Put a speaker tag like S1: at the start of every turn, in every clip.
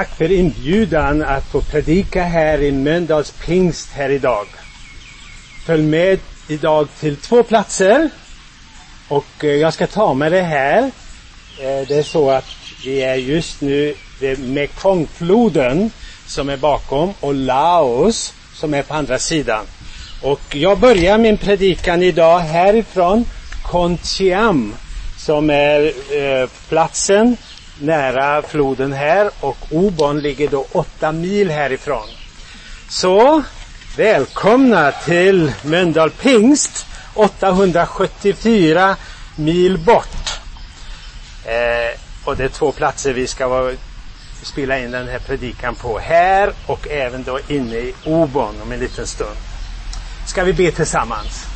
S1: Tack för inbjudan att få predika här i Mölndals pingst här idag. Följ med idag till två platser. Och eh, jag ska ta med det här. Eh, det är så att vi är just nu vid Mekongfloden som är bakom och Laos som är på andra sidan. Och jag börjar min predikan idag härifrån Kontiam som är eh, platsen nära floden här och Obon ligger då åtta mil härifrån. Så välkomna till Mölndal Pingst 874 mil bort. Eh, och det är två platser vi ska vara, spela in den här predikan på. Här och även då inne i Obon om en liten stund. Ska vi be tillsammans?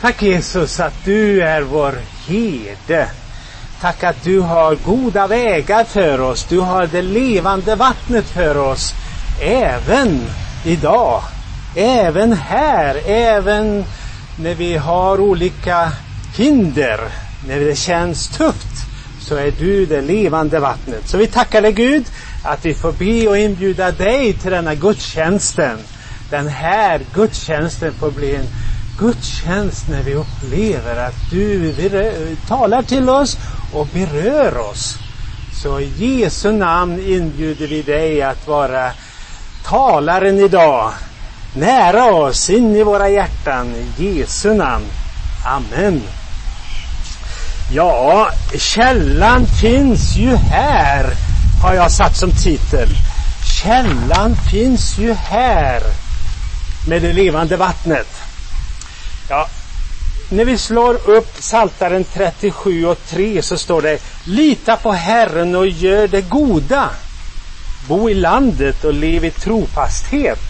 S1: Tack Jesus att du är vår herde. Tack att du har goda vägar för oss. Du har det levande vattnet för oss. Även idag. Även här. Även när vi har olika hinder. När det känns tufft. Så är du det levande vattnet. Så vi tackar dig Gud att vi får be och inbjuda dig till denna gudstjänsten. Den här gudstjänsten får bli en gudstjänst när vi upplever att du talar till oss och berör oss. Så i Jesu namn inbjuder vi dig att vara talaren idag. Nära oss, in i våra hjärtan. I Jesu namn. Amen. Ja, källan finns ju här, har jag satt som titel. Källan finns ju här med det levande vattnet. Ja, när vi slår upp Saltaren 37 och 3 så står det Lita på Herren och gör det goda. Bo i landet och lev i trofasthet.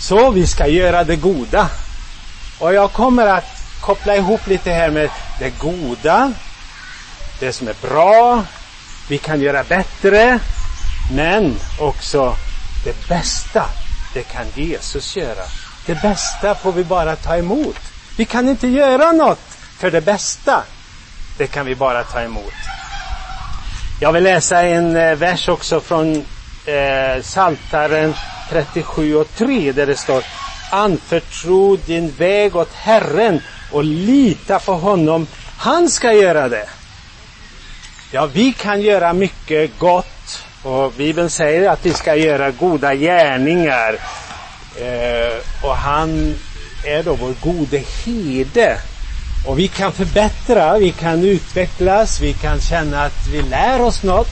S1: Så vi ska göra det goda. Och jag kommer att koppla ihop lite här med det goda, det som är bra, vi kan göra bättre, men också det bästa, det kan Jesus göra. Det bästa får vi bara ta emot. Vi kan inte göra något för det bästa. Det kan vi bara ta emot. Jag vill läsa en eh, vers också från eh, Saltaren 37 och 3 där det står Anförtro din väg åt Herren och lita på honom. Han ska göra det. Ja, vi kan göra mycket gott och Bibeln säger att vi ska göra goda gärningar. Eh, och han är då vår gode herde. Och vi kan förbättra, vi kan utvecklas, vi kan känna att vi lär oss något.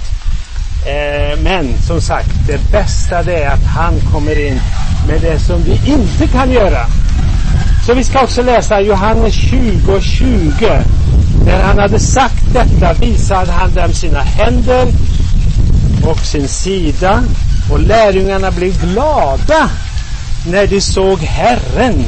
S1: Eh, men som sagt, det bästa det är att han kommer in med det som vi inte kan göra. Så vi ska också läsa Johannes 20 och 20. När han hade sagt detta visade han dem sina händer och sin sida och lärjungarna blev glada när de såg Herren.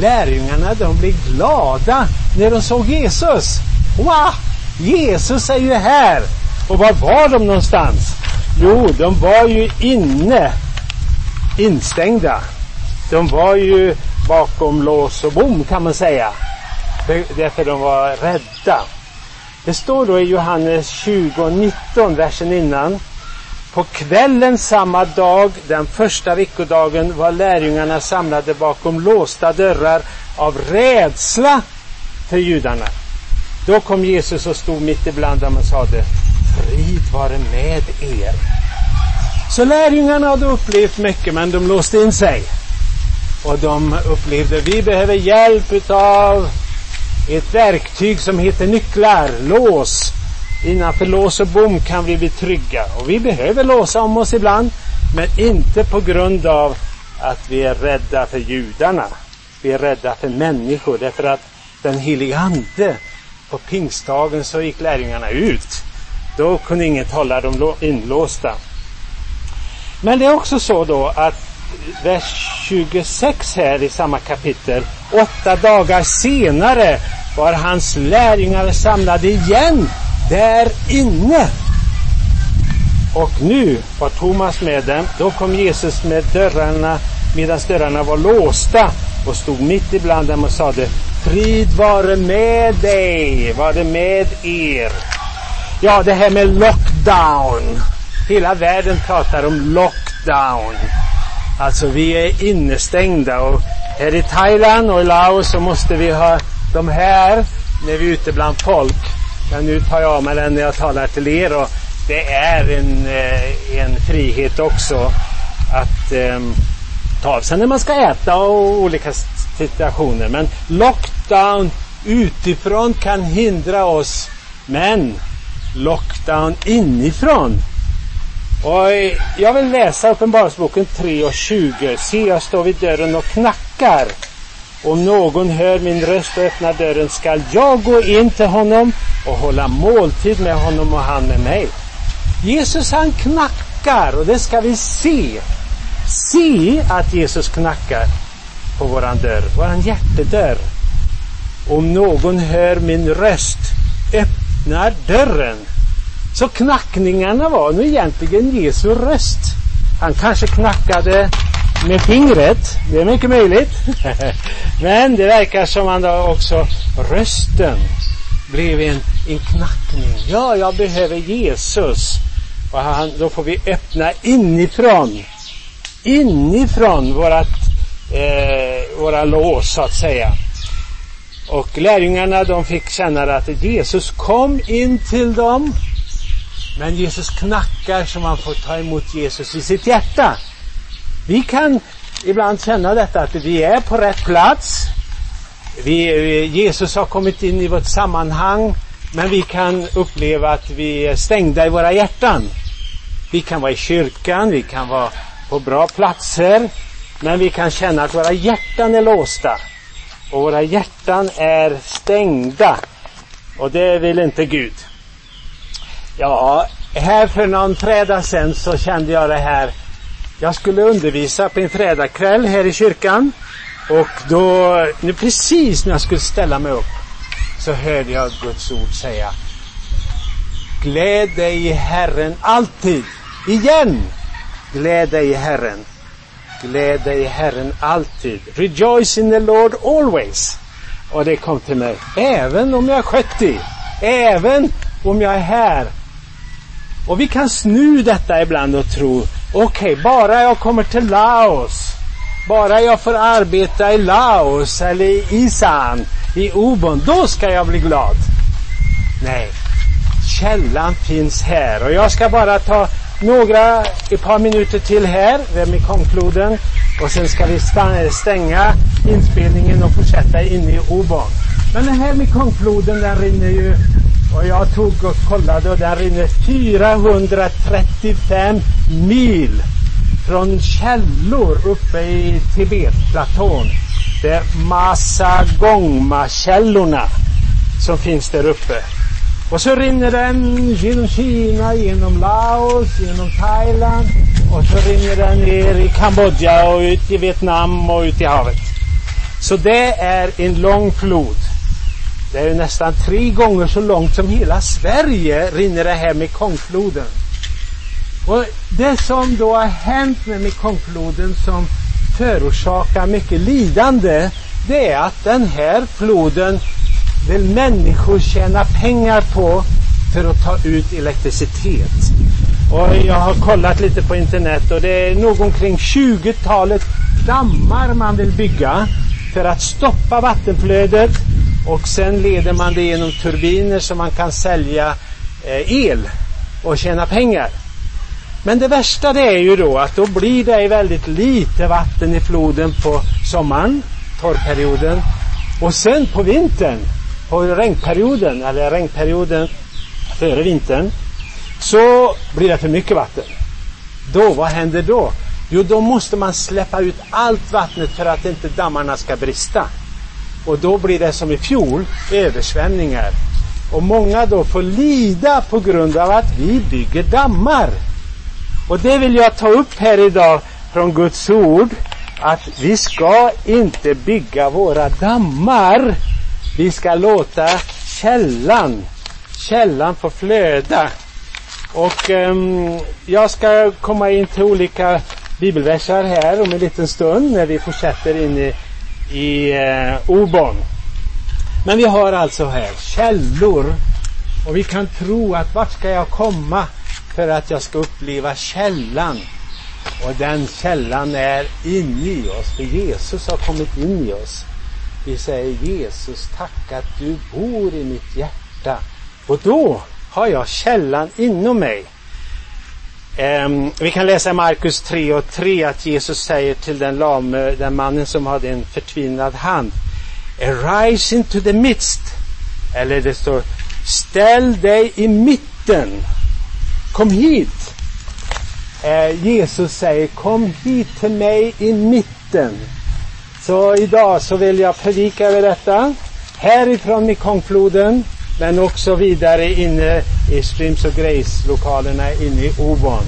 S1: Lärjungarna de blev glada när de såg Jesus. Wow! Jesus är ju här! Och var var de någonstans? Jo, de var ju inne, instängda. De var ju bakom lås och bom kan man säga. Därför de var rädda. Det står då i Johannes 20 och 19, versen innan. På kvällen samma dag, den första veckodagen, var lärjungarna samlade bakom låsta dörrar av rädsla för judarna. Då kom Jesus och stod mitt ibland dem och sade Frid vare med er. Så lärjungarna hade upplevt mycket men de låste in sig. Och de upplevde vi behöver hjälp utav ett verktyg som heter nycklar, lås. Innanför lås och bom kan vi bli trygga. Och vi behöver låsa om oss ibland. Men inte på grund av att vi är rädda för judarna. Vi är rädda för människor. Därför att den helige Ande på pingstdagen så gick lärjungarna ut. Då kunde inget hålla dem inlåsta. Men det är också så då att vers 26 här i samma kapitel. Åtta dagar senare var hans lärjungar samlade igen där inne. Och nu var Thomas med dem. Då kom Jesus med dörrarna medan dörrarna var låsta och stod mitt ibland dem och sade Frid vare med dig, vare med er. Ja, det här med lockdown. hela världen pratar om lockdown. Alltså vi är innestängda och här i Thailand och i Laos så måste vi ha de här när vi är ute bland folk. Men nu tar jag av mig den när jag talar till er och det är en, eh, en frihet också att eh, ta av sig när man ska äta och olika situationer. Men lockdown utifrån kan hindra oss. Men lockdown inifrån. Och eh, jag vill läsa Uppenbarelseboken 3 och 20. Se, jag står vid dörren och knackar. Om någon hör min röst och öppnar dörren skall jag gå in till honom och hålla måltid med honom och han med mig. Jesus han knackar och det ska vi se. Se att Jesus knackar på våran dörr, våran hjärtedörr. Om någon hör min röst, öppnar dörren. Så knackningarna var nu egentligen Jesu röst. Han kanske knackade med fingret, det är mycket möjligt. Men det verkar som att också rösten blev en, en knackning. Ja, jag behöver Jesus. Och han, då får vi öppna inifrån. Inifrån vårat, eh, våra lås så att säga. Och lärjungarna de fick känna att Jesus kom in till dem. Men Jesus knackar så man får ta emot Jesus i sitt hjärta. Vi kan ibland känna detta att vi är på rätt plats. Vi, eh, Jesus har kommit in i vårt sammanhang. Men vi kan uppleva att vi är stängda i våra hjärtan. Vi kan vara i kyrkan, vi kan vara på bra platser. Men vi kan känna att våra hjärtan är låsta. Och våra hjärtan är stängda. Och det vill inte Gud. Ja, här för någon fredag sen så kände jag det här. Jag skulle undervisa på en fredagkväll här i kyrkan. Och då, nu precis när jag skulle ställa mig upp, så hörde jag Guds ord säga Gläd dig i Herren alltid. Igen! Gläd dig i Herren. Gläd dig i Herren alltid. Rejoice in the Lord always. Och det kom till mig. Även om jag är 70. Även om jag är här. Och vi kan snu detta ibland och tro, okej, okay, bara jag kommer till Laos, bara jag får arbeta i Laos eller i Isan, i Obon, då ska jag bli glad. Nej, källan finns här och jag ska bara ta några, ett par minuter till här vid Mekongfloden och sen ska vi stänga inspelningen och fortsätta inne i Obon. Men den här Mekongfloden den rinner ju och jag tog och kollade och den rinner 435 mil från källor uppe i Tibetplatån. Det är Masagongma-källorna som finns där uppe. Och så rinner den genom Kina, genom Laos, genom Thailand och så rinner den ner i Kambodja och ut i Vietnam och ut i havet. Så det är en lång flod. Det är nästan tre gånger så långt som hela Sverige rinner det här Mekongfloden. Och det som då har hänt med Mekongfloden som förorsakar mycket lidande, det är att den här floden vill människor tjäna pengar på för att ta ut elektricitet. Och jag har kollat lite på internet och det är nog omkring 20-talet dammar man vill bygga för att stoppa vattenflödet och sen leder man det genom turbiner så man kan sälja eh, el och tjäna pengar. Men det värsta det är ju då att då blir det väldigt lite vatten i floden på sommaren, torrperioden. Och sen på vintern, på regnperioden, eller regnperioden före vintern, så blir det för mycket vatten. Då, vad händer då? Jo, då måste man släppa ut allt vattnet för att inte dammarna ska brista. Och då blir det som i fjol, översvämningar. Och många då får lida på grund av att vi bygger dammar. Och det vill jag ta upp här idag från Guds ord. Att vi ska inte bygga våra dammar. Vi ska låta källan, källan få flöda. Och um, jag ska komma in till olika bibelverser här om en liten stund när vi fortsätter in i i eh, Obon. Men vi har alltså här källor och vi kan tro att vart ska jag komma? för att jag ska uppleva källan. Och den källan är inne i oss, för Jesus har kommit in i oss. Vi säger Jesus, tack att du bor i mitt hjärta. Och då har jag källan inom mig. Um, vi kan läsa i Markus 3 och 3 att Jesus säger till den lame, den mannen som hade en förtvinad hand. Arise into the midst. Eller det står, ställ dig i mitten. Kom hit. Uh, Jesus säger, kom hit till mig i mitten. Så idag så vill jag predika över detta. Härifrån Mekongfloden men också vidare inne i Streams of Grace-lokalerna inne i Obon.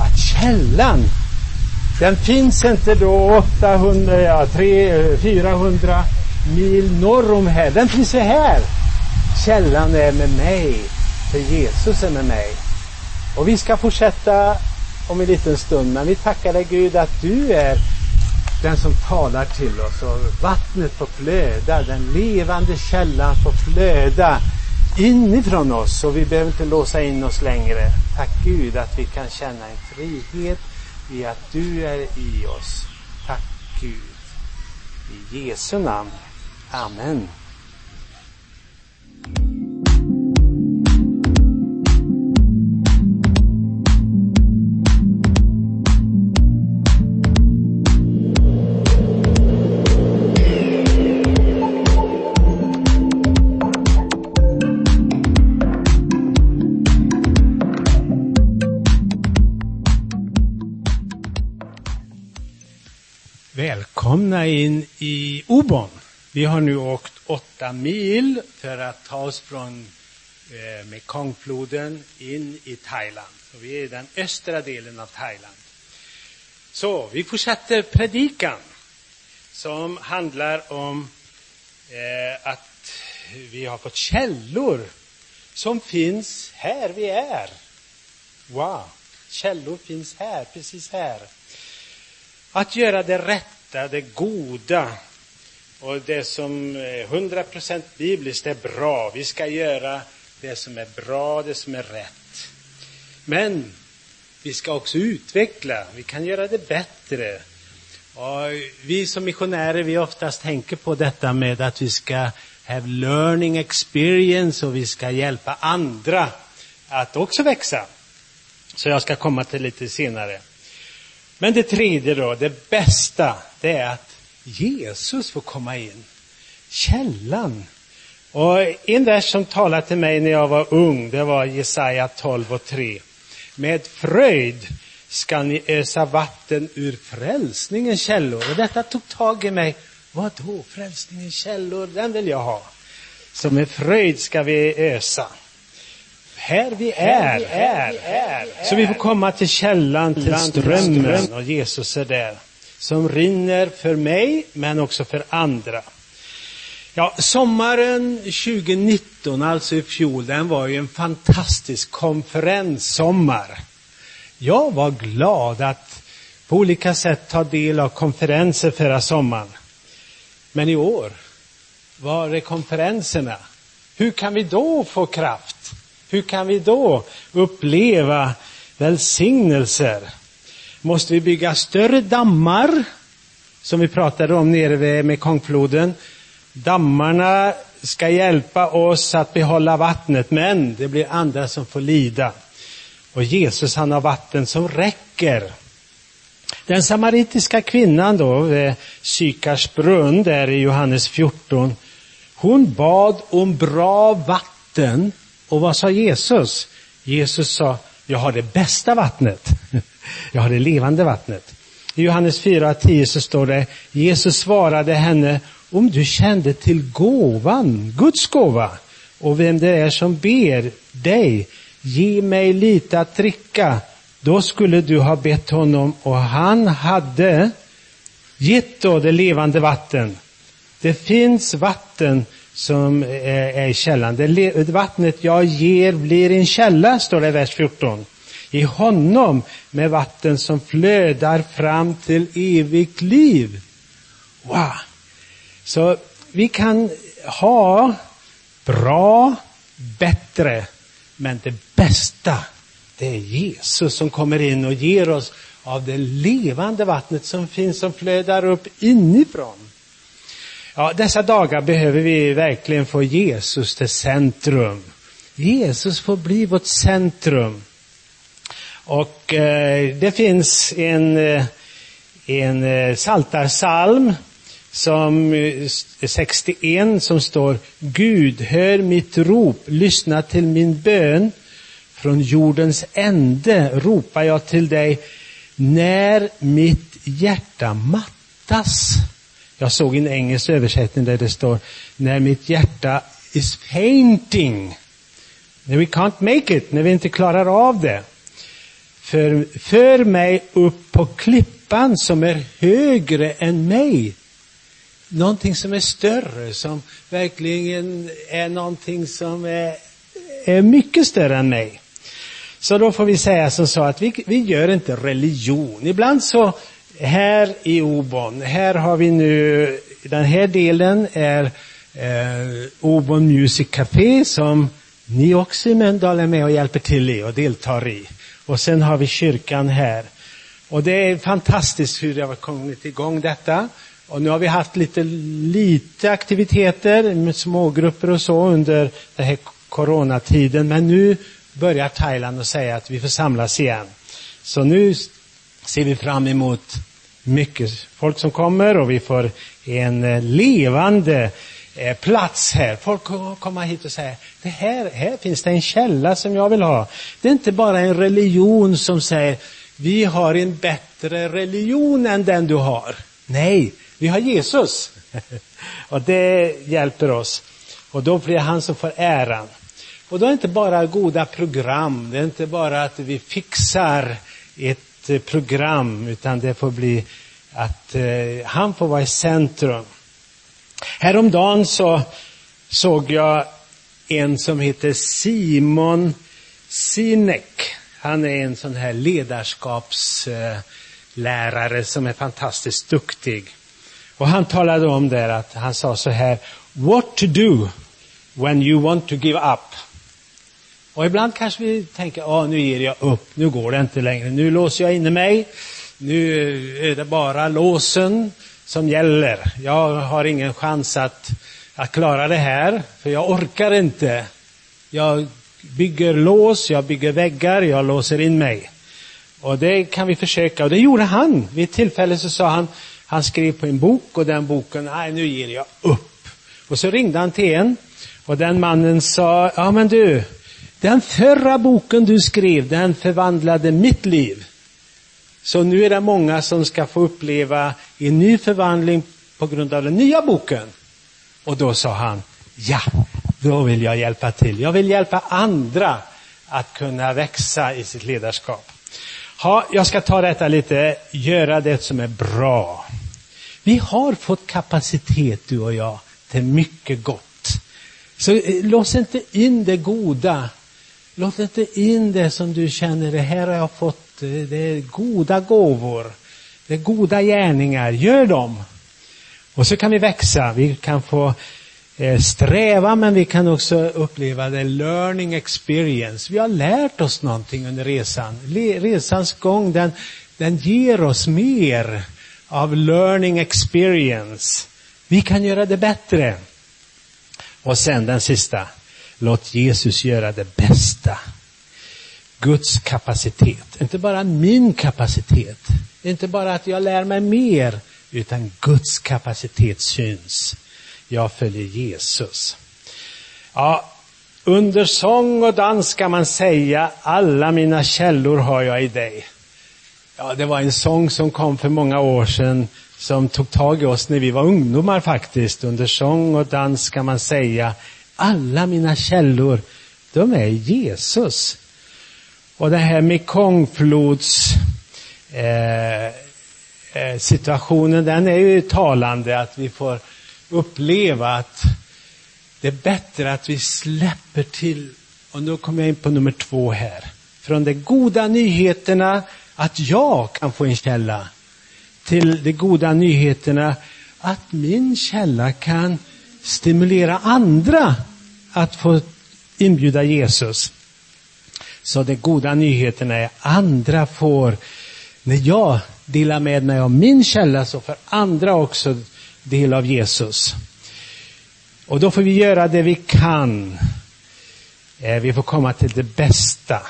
S1: Att källan, den finns inte då 800, ja, 300, 400 mil norr om här. Den finns ju här. Källan är med mig, för Jesus är med mig. Och vi ska fortsätta om en liten stund, men vi tackar dig Gud att du är den som talar till oss och vattnet får flöda, den levande källan får flöda inifrån oss och vi behöver inte låsa in oss längre. Tack Gud att vi kan känna en frihet i att du är i oss. Tack Gud. I Jesu namn. Amen. Välkomna in i Obon. Vi har nu åkt åtta mil för att ta oss från eh, Mekongfloden in i Thailand. Och vi är i den östra delen av Thailand. Så vi fortsätter predikan som handlar om eh, att vi har fått källor som finns här vi är. Wow, källor finns här, precis här. Att göra det rätta, det goda och det som eh, är 100% bibliskt är bra. Vi ska göra det som är bra, det som är rätt. Men vi ska också utveckla, vi kan göra det bättre. Och vi som missionärer, vi oftast tänker på detta med att vi ska have learning experience och vi ska hjälpa andra att också växa. Så jag ska komma till lite senare. Men det tredje då, det bästa, det är att Jesus får komma in. Källan. Och en vers som talade till mig när jag var ung, det var Jesaja 12 och 3. Med fröjd ska ni ösa vatten ur frälsningens källor. Och detta tog tag i mig. Vad då? Frälsningens källor, den vill jag ha. Så med fröjd ska vi ösa här vi är, här, här, Så vi får komma till källan, till strömmen och Jesus är där. Som rinner för mig, men också för andra. Ja, sommaren 2019, alltså i fjol, den var ju en fantastisk konferenssommar. Jag var glad att på olika sätt ta del av konferenser förra sommaren. Men i år, var är konferenserna? Hur kan vi då få kraft? Hur kan vi då uppleva välsignelser? Måste vi bygga större dammar, som vi pratade om nere vid Mekongfloden? Dammarna ska hjälpa oss att behålla vattnet, men det blir andra som får lida. Och Jesus han har vatten som räcker. Den samaritiska kvinnan då, vid Sykars brunn, där i Johannes 14, hon bad om bra vatten och vad sa Jesus? Jesus sa, jag har det bästa vattnet. Jag har det levande vattnet. I Johannes 4.10 så står det, Jesus svarade henne, om du kände till gåvan, Guds gåva, och vem det är som ber dig, ge mig lite att dricka, då skulle du ha bett honom och han hade gett då det levande vatten. Det finns vatten som är i källan. Det vattnet jag ger blir en källa, står det i vers 14. I honom med vatten som flödar fram till evigt liv. Wow! Så vi kan ha bra, bättre, men det bästa, Det är Jesus som kommer in och ger oss av det levande vattnet som finns, som flödar upp inifrån. Ja, dessa dagar behöver vi verkligen få Jesus till centrum. Jesus får bli vårt centrum. Och eh, det finns en, eh, en eh, saltarsalm som eh, 61 som står Gud, hör mitt rop, lyssna till min bön. Från jordens ände ropar jag till dig när mitt hjärta mattas. Jag såg en engelsk översättning där det står när mitt hjärta is fainting. När we can't make it, när vi inte klarar av det. För, för mig upp på klippan som är högre än mig. Någonting som är större, som verkligen är någonting som är, är mycket större än mig. Så då får vi säga som så att vi, vi gör inte religion. Ibland så här i Obon, här har vi nu, den här delen är eh, Obon Music Café som ni också i Mölndal är med och hjälper till i och deltar i. Och sen har vi kyrkan här. Och det är fantastiskt hur det har kommit igång detta. Och nu har vi haft lite, lite aktiviteter med smågrupper och så under den här coronatiden. Men nu börjar Thailand att säga att vi får samlas igen. Så nu ser vi fram emot mycket folk som kommer och vi får en eh, levande eh, plats här. Folk kommer hit och säger, det här, här finns det en källa som jag vill ha. Det är inte bara en religion som säger, vi har en bättre religion än den du har. Nej, vi har Jesus. och det hjälper oss. Och då blir det han som får äran. Och då är det inte bara goda program, det är inte bara att vi fixar ett Eh, program, utan det får bli att eh, han får vara i centrum. Häromdagen så såg jag en som heter Simon Sinek. Han är en sån här ledarskapslärare som är fantastiskt duktig. Och han talade om där att han sa så här, what to do when you want to give up. Och ibland kanske vi tänker, ja nu ger jag upp, nu går det inte längre, nu låser jag inne mig, nu eh, är det bara låsen som gäller. Jag har ingen chans att, att klara det här, för jag orkar inte. Jag bygger lås, jag bygger väggar, jag låser in mig. Och det kan vi försöka, och det gjorde han. Vid ett tillfälle så sa han, han skrev på en bok och den boken, nej nu ger jag upp. Och så ringde han till en och den mannen sa, ja men du, den förra boken du skrev, den förvandlade mitt liv. Så nu är det många som ska få uppleva en ny förvandling på grund av den nya boken. Och då sa han, ja, då vill jag hjälpa till. Jag vill hjälpa andra att kunna växa i sitt ledarskap. Ja, jag ska ta detta lite, göra det som är bra. Vi har fått kapacitet, du och jag, till mycket gott. Så eh, lås inte in det goda Låt inte in det som du känner, det här har jag fått, det är goda gåvor, det är goda gärningar, gör dem. Och så kan vi växa, vi kan få eh, sträva men vi kan också uppleva det learning experience. Vi har lärt oss någonting under resan. Resans gång den, den ger oss mer av learning experience. Vi kan göra det bättre. Och sen den sista. Låt Jesus göra det bästa. Guds kapacitet. Inte bara min kapacitet. Inte bara att jag lär mig mer, utan Guds kapacitet syns. Jag följer Jesus. Ja, under sång och dans ska man säga, alla mina källor har jag i dig. Ja, det var en sång som kom för många år sedan som tog tag i oss när vi var ungdomar faktiskt. Under sång och dans ska man säga, alla mina källor, de är Jesus. Och det här Mekongflods eh, eh, situationen, den är ju talande att vi får uppleva att det är bättre att vi släpper till, och nu kommer jag in på nummer två här, från de goda nyheterna att jag kan få en källa, till de goda nyheterna att min källa kan stimulera andra att få inbjuda Jesus. Så de goda nyheterna är andra får, när jag delar med mig av min källa så får andra också del av Jesus. Och då får vi göra det vi kan. Eh, vi får komma till det bästa.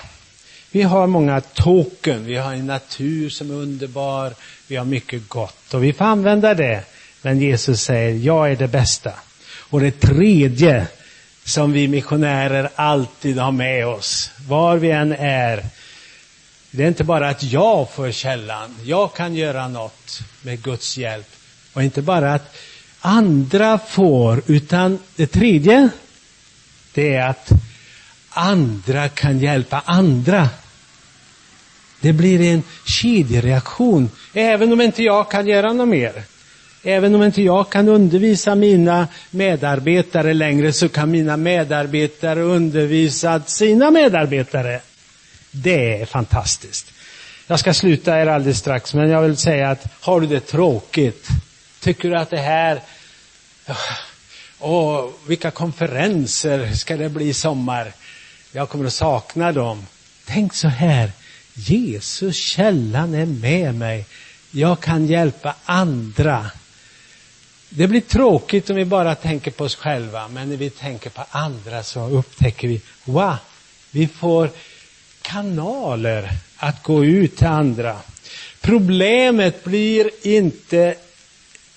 S1: Vi har många token, vi har en natur som är underbar, vi har mycket gott och vi får använda det. Men Jesus säger, jag är det bästa. Och det tredje som vi missionärer alltid har med oss, var vi än är, det är inte bara att jag får källan, jag kan göra något med Guds hjälp. Och inte bara att andra får, utan det tredje, det är att andra kan hjälpa andra. Det blir en kedjereaktion. Även om inte jag kan göra något mer. Även om inte jag kan undervisa mina medarbetare längre så kan mina medarbetare undervisa sina medarbetare. Det är fantastiskt. Jag ska sluta här alldeles strax men jag vill säga att har du det tråkigt? Tycker du att det här Åh, vilka konferenser ska det bli i sommar? Jag kommer att sakna dem. Tänk så här, Jesus, källan är med mig. Jag kan hjälpa andra. Det blir tråkigt om vi bara tänker på oss själva, men när vi tänker på andra så upptäcker vi, wow, vi får kanaler att gå ut till andra. Problemet blir inte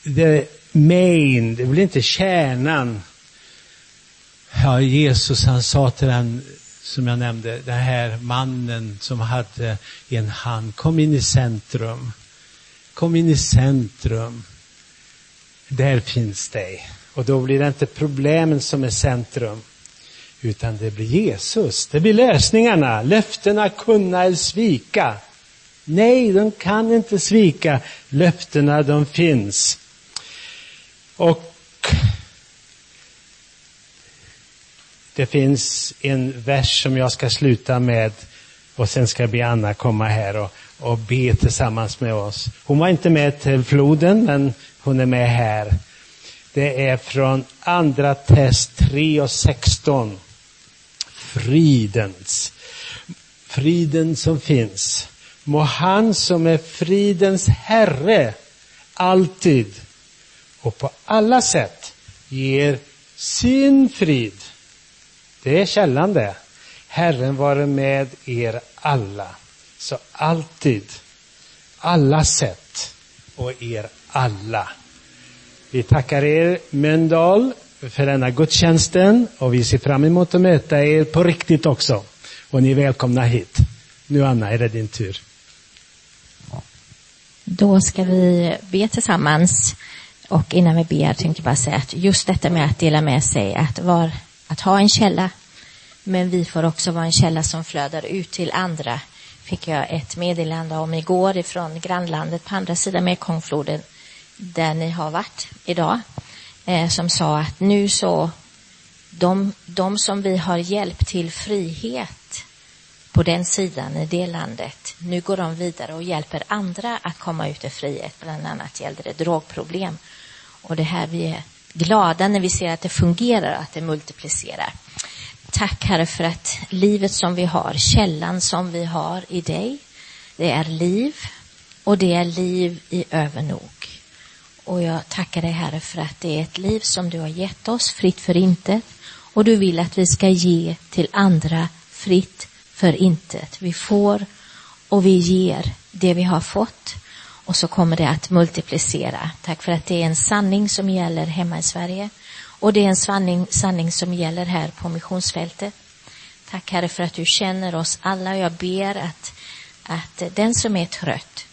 S1: the main, det blir inte kärnan. Ja, Jesus han sa till den som jag nämnde, den här mannen som hade en hand, kom in i centrum. Kom in i centrum. Där finns dig. Och då blir det inte problemen som är centrum, utan det blir Jesus. Det blir lösningarna. Löftena kunna eller svika. Nej, de kan inte svika. Löftena, de finns. Och det finns en vers som jag ska sluta med och sen ska jag be Anna komma här och, och be tillsammans med oss. Hon var inte med till floden, men hon är med här. Det är från andra test 3 och 16. Fridens. Friden som finns. Må han som är fridens Herre alltid och på alla sätt ger sin frid. Det är källan det. Herren vare med er alla. Så alltid, alla sätt och er alla. Vi tackar er Mölndal för denna gudstjänsten och vi ser fram emot att möta er på riktigt också. Och ni är välkomna hit. Nu Anna, är det din tur.
S2: Då ska vi be tillsammans. Och innan vi ber tänkte jag bara säga att just detta med att dela med sig, att, var, att ha en källa, men vi får också vara en källa som flödar ut till andra, fick jag ett meddelande om igår ifrån grannlandet på andra sidan Mekongfloden, där ni har varit idag, eh, som sa att nu så, de, de som vi har hjälpt till frihet på den sidan i det landet, nu går de vidare och hjälper andra att komma ut i frihet. Bland annat gällde det drogproblem. Och det här vi är glada när vi ser att det fungerar, att det multiplicerar. Tack Herre för att livet som vi har, källan som vi har i dig, det är liv och det är liv i övernog. Och jag tackar dig Herre för att det är ett liv som du har gett oss fritt för intet och du vill att vi ska ge till andra fritt för intet. Vi får och vi ger det vi har fått och så kommer det att multiplicera. Tack för att det är en sanning som gäller hemma i Sverige och det är en sanning, sanning som gäller här på missionsfältet. Tack Herre för att du känner oss alla. Jag ber att, att den som är trött,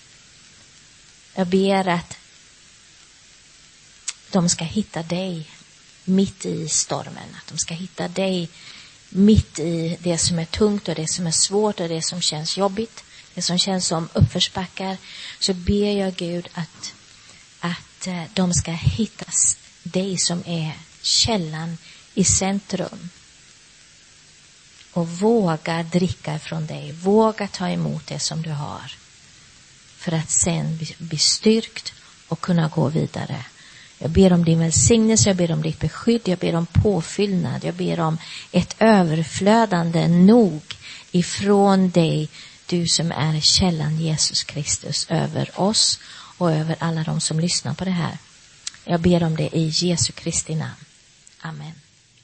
S2: jag ber att de ska hitta dig mitt i stormen, att de ska hitta dig mitt i det som är tungt och det som är svårt och det som känns jobbigt det som känns som uppförsbackar, så ber jag Gud att, att eh, de ska hitta dig som är källan i centrum. Och våga dricka från dig, våga ta emot det som du har. För att sen bli styrkt och kunna gå vidare. Jag ber om din välsignelse, jag ber om ditt beskydd, jag ber om påfyllnad, jag ber om ett överflödande nog ifrån dig, du som är källan Jesus Kristus över oss och över alla de som lyssnar på det här. Jag ber om det i Jesu Kristi namn. Amen.